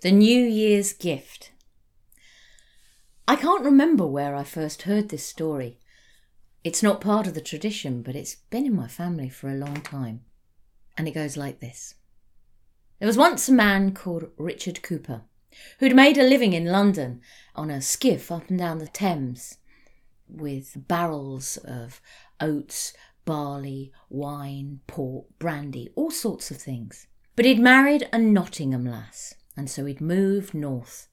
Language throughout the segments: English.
The New Year's Gift. I can't remember where I first heard this story. It's not part of the tradition, but it's been in my family for a long time. And it goes like this There was once a man called Richard Cooper who'd made a living in London on a skiff up and down the Thames with barrels of oats, barley, wine, port, brandy, all sorts of things. But he'd married a Nottingham lass and so he'd moved north.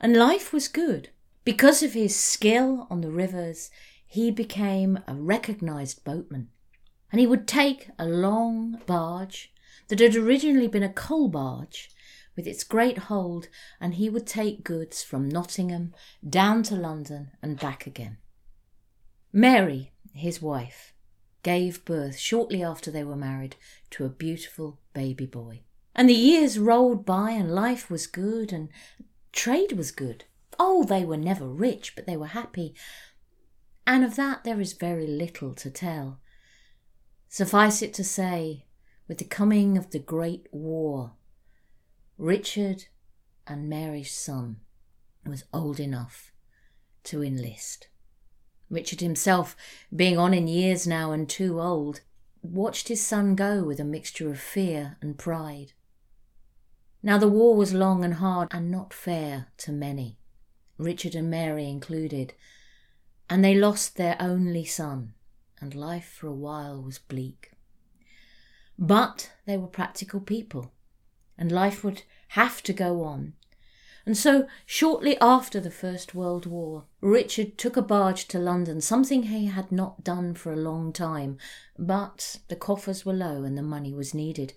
And life was good. Because of his skill on the rivers, he became a recognised boatman. And he would take a long barge that had originally been a coal barge with its great hold, and he would take goods from Nottingham down to London and back again. Mary, his wife, gave birth shortly after they were married to a beautiful baby boy. And the years rolled by, and life was good, and trade was good. Oh, they were never rich, but they were happy. And of that there is very little to tell. Suffice it to say, with the coming of the Great War, Richard and Mary's son was old enough to enlist. Richard himself, being on in years now and too old, watched his son go with a mixture of fear and pride. Now the war was long and hard and not fair to many, Richard and Mary included, and they lost their only son, and life for a while was bleak. But they were practical people, and life would have to go on. And so, shortly after the First World War, Richard took a barge to London, something he had not done for a long time, but the coffers were low and the money was needed,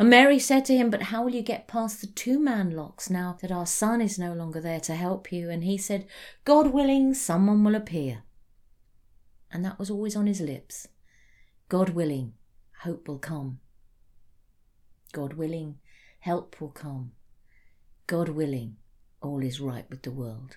and Mary said to him, But how will you get past the two man locks now that our son is no longer there to help you? And he said, God willing, someone will appear. And that was always on his lips. God willing, hope will come. God willing, help will come. God willing, all is right with the world.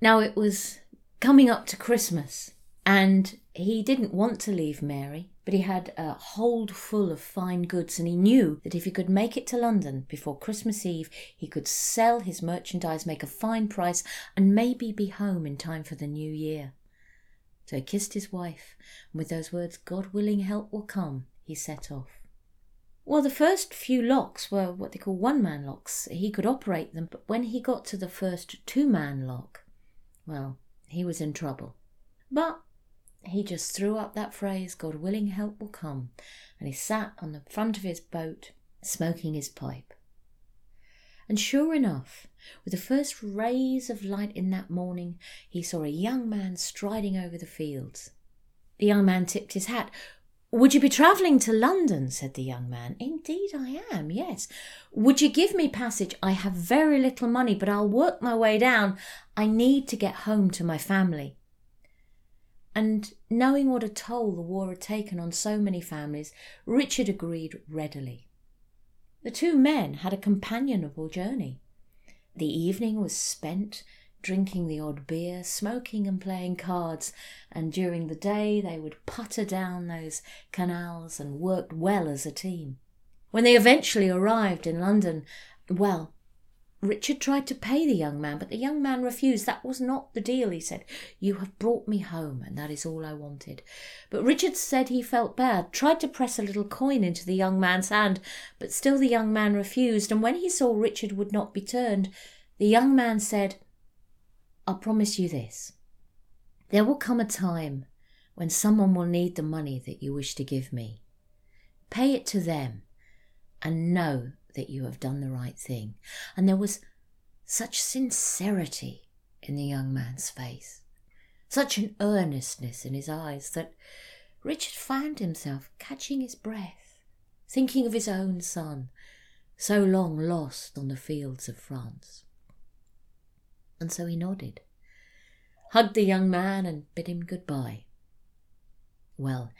Now it was coming up to Christmas, and he didn't want to leave Mary but he had a hold full of fine goods, and he knew that if he could make it to London before Christmas Eve, he could sell his merchandise, make a fine price, and maybe be home in time for the new year. So he kissed his wife, and with those words, God willing, help will come, he set off. Well, the first few locks were what they call one man locks. He could operate them, but when he got to the first two man lock, well, he was in trouble. But he just threw up that phrase, God willing, help will come, and he sat on the front of his boat, smoking his pipe. And sure enough, with the first rays of light in that morning, he saw a young man striding over the fields. The young man tipped his hat. Would you be travelling to London? said the young man. Indeed, I am, yes. Would you give me passage? I have very little money, but I'll work my way down. I need to get home to my family. And knowing what a toll the war had taken on so many families, Richard agreed readily. The two men had a companionable journey. The evening was spent drinking the odd beer, smoking and playing cards, and during the day they would putter down those canals and worked well as a team. When they eventually arrived in London, well, Richard tried to pay the young man, but the young man refused. That was not the deal, he said. You have brought me home, and that is all I wanted. But Richard said he felt bad, tried to press a little coin into the young man's hand, but still the young man refused. And when he saw Richard would not be turned, the young man said, I'll promise you this. There will come a time when someone will need the money that you wish to give me. Pay it to them, and know that you have done the right thing. And there was such sincerity in the young man's face, such an earnestness in his eyes that Richard found himself catching his breath, thinking of his own son, so long lost on the fields of France. And so he nodded, hugged the young man, and bid him good bye. Well,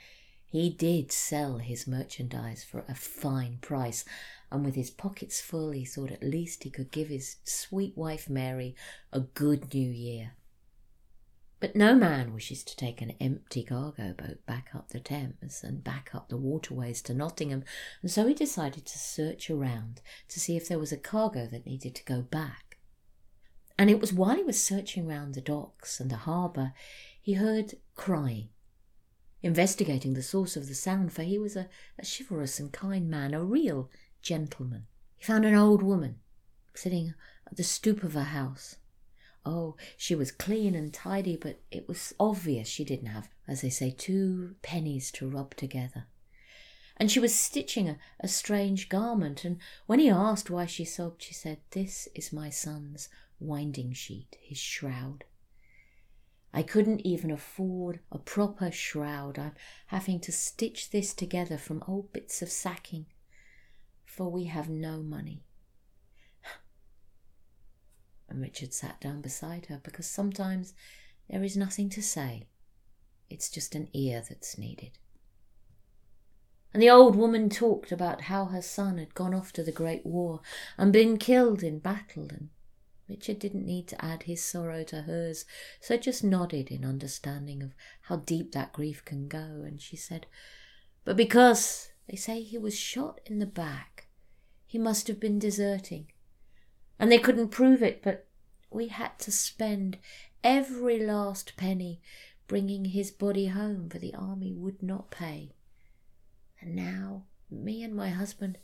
he did sell his merchandise for a fine price, and with his pockets full, he thought at least he could give his sweet wife Mary a good new year. But no man wishes to take an empty cargo boat back up the Thames and back up the waterways to Nottingham, and so he decided to search around to see if there was a cargo that needed to go back. And it was while he was searching round the docks and the harbour, he heard crying. Investigating the source of the sound, for he was a, a chivalrous and kind man, a real gentleman. He found an old woman sitting at the stoop of her house Oh, she was clean and tidy, but it was obvious she didn't have, as they say, two pennies to rub together. And she was stitching a, a strange garment, and when he asked why she sobbed, she said, This is my son's winding sheet, his shroud. I couldn't even afford a proper shroud. I'm having to stitch this together from old bits of sacking, for we have no money. And Richard sat down beside her because sometimes there is nothing to say. It's just an ear that's needed. And the old woman talked about how her son had gone off to the Great War and been killed in battle, and Richard didn't need to add his sorrow to hers, so just nodded in understanding of how deep that grief can go. And she said, But because they say he was shot in the back, he must have been deserting and they couldn't prove it, but we had to spend every last penny bringing his body home, for the army would not pay. And now, me and my husband,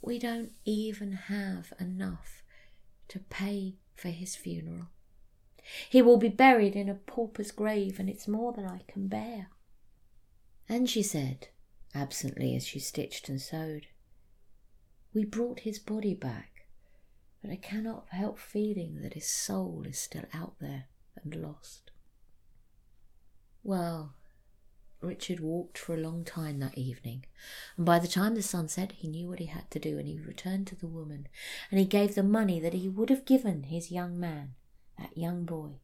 we don't even have enough to pay for his funeral. He will be buried in a pauper's grave, and it's more than I can bear. And she said, absently as she stitched and sewed, We brought his body back but I cannot help feeling that his soul is still out there and lost. Well, Richard walked for a long time that evening, and by the time the sun set, he knew what he had to do, and he returned to the woman, and he gave the money that he would have given his young man, that young boy.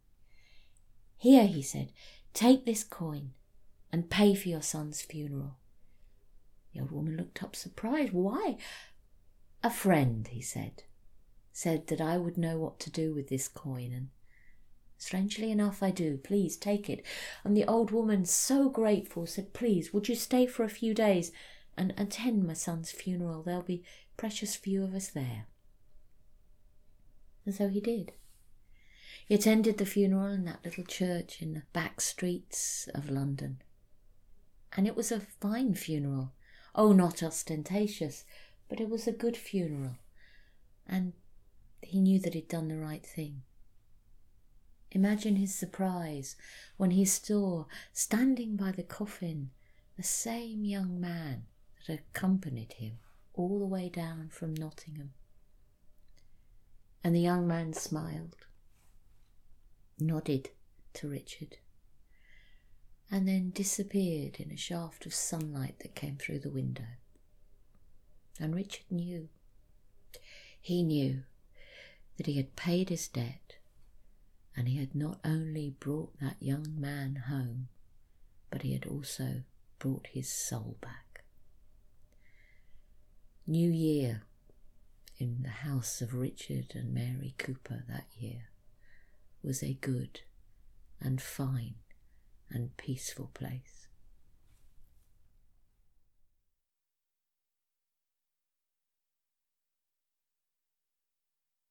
Here, he said, take this coin and pay for your son's funeral. The old woman looked up surprised. Why? A friend, he said, said that I would know what to do with this coin, and strangely enough I do. Please take it. And the old woman, so grateful, said, Please, would you stay for a few days and attend my son's funeral? There'll be precious few of us there. And so he did. He attended the funeral in that little church in the back streets of London. And it was a fine funeral. Oh, not ostentatious, but it was a good funeral. And he knew that he'd done the right thing. Imagine his surprise when he saw, standing by the coffin, the same young man that had accompanied him all the way down from Nottingham. And the young man smiled, nodded to Richard, and then disappeared in a shaft of sunlight that came through the window. And Richard knew. He knew that he had paid his debt, and he had not only brought that young man home, but he had also brought his soul back. New Year in the house of Richard and Mary Cooper that year was a good and fine and peaceful place.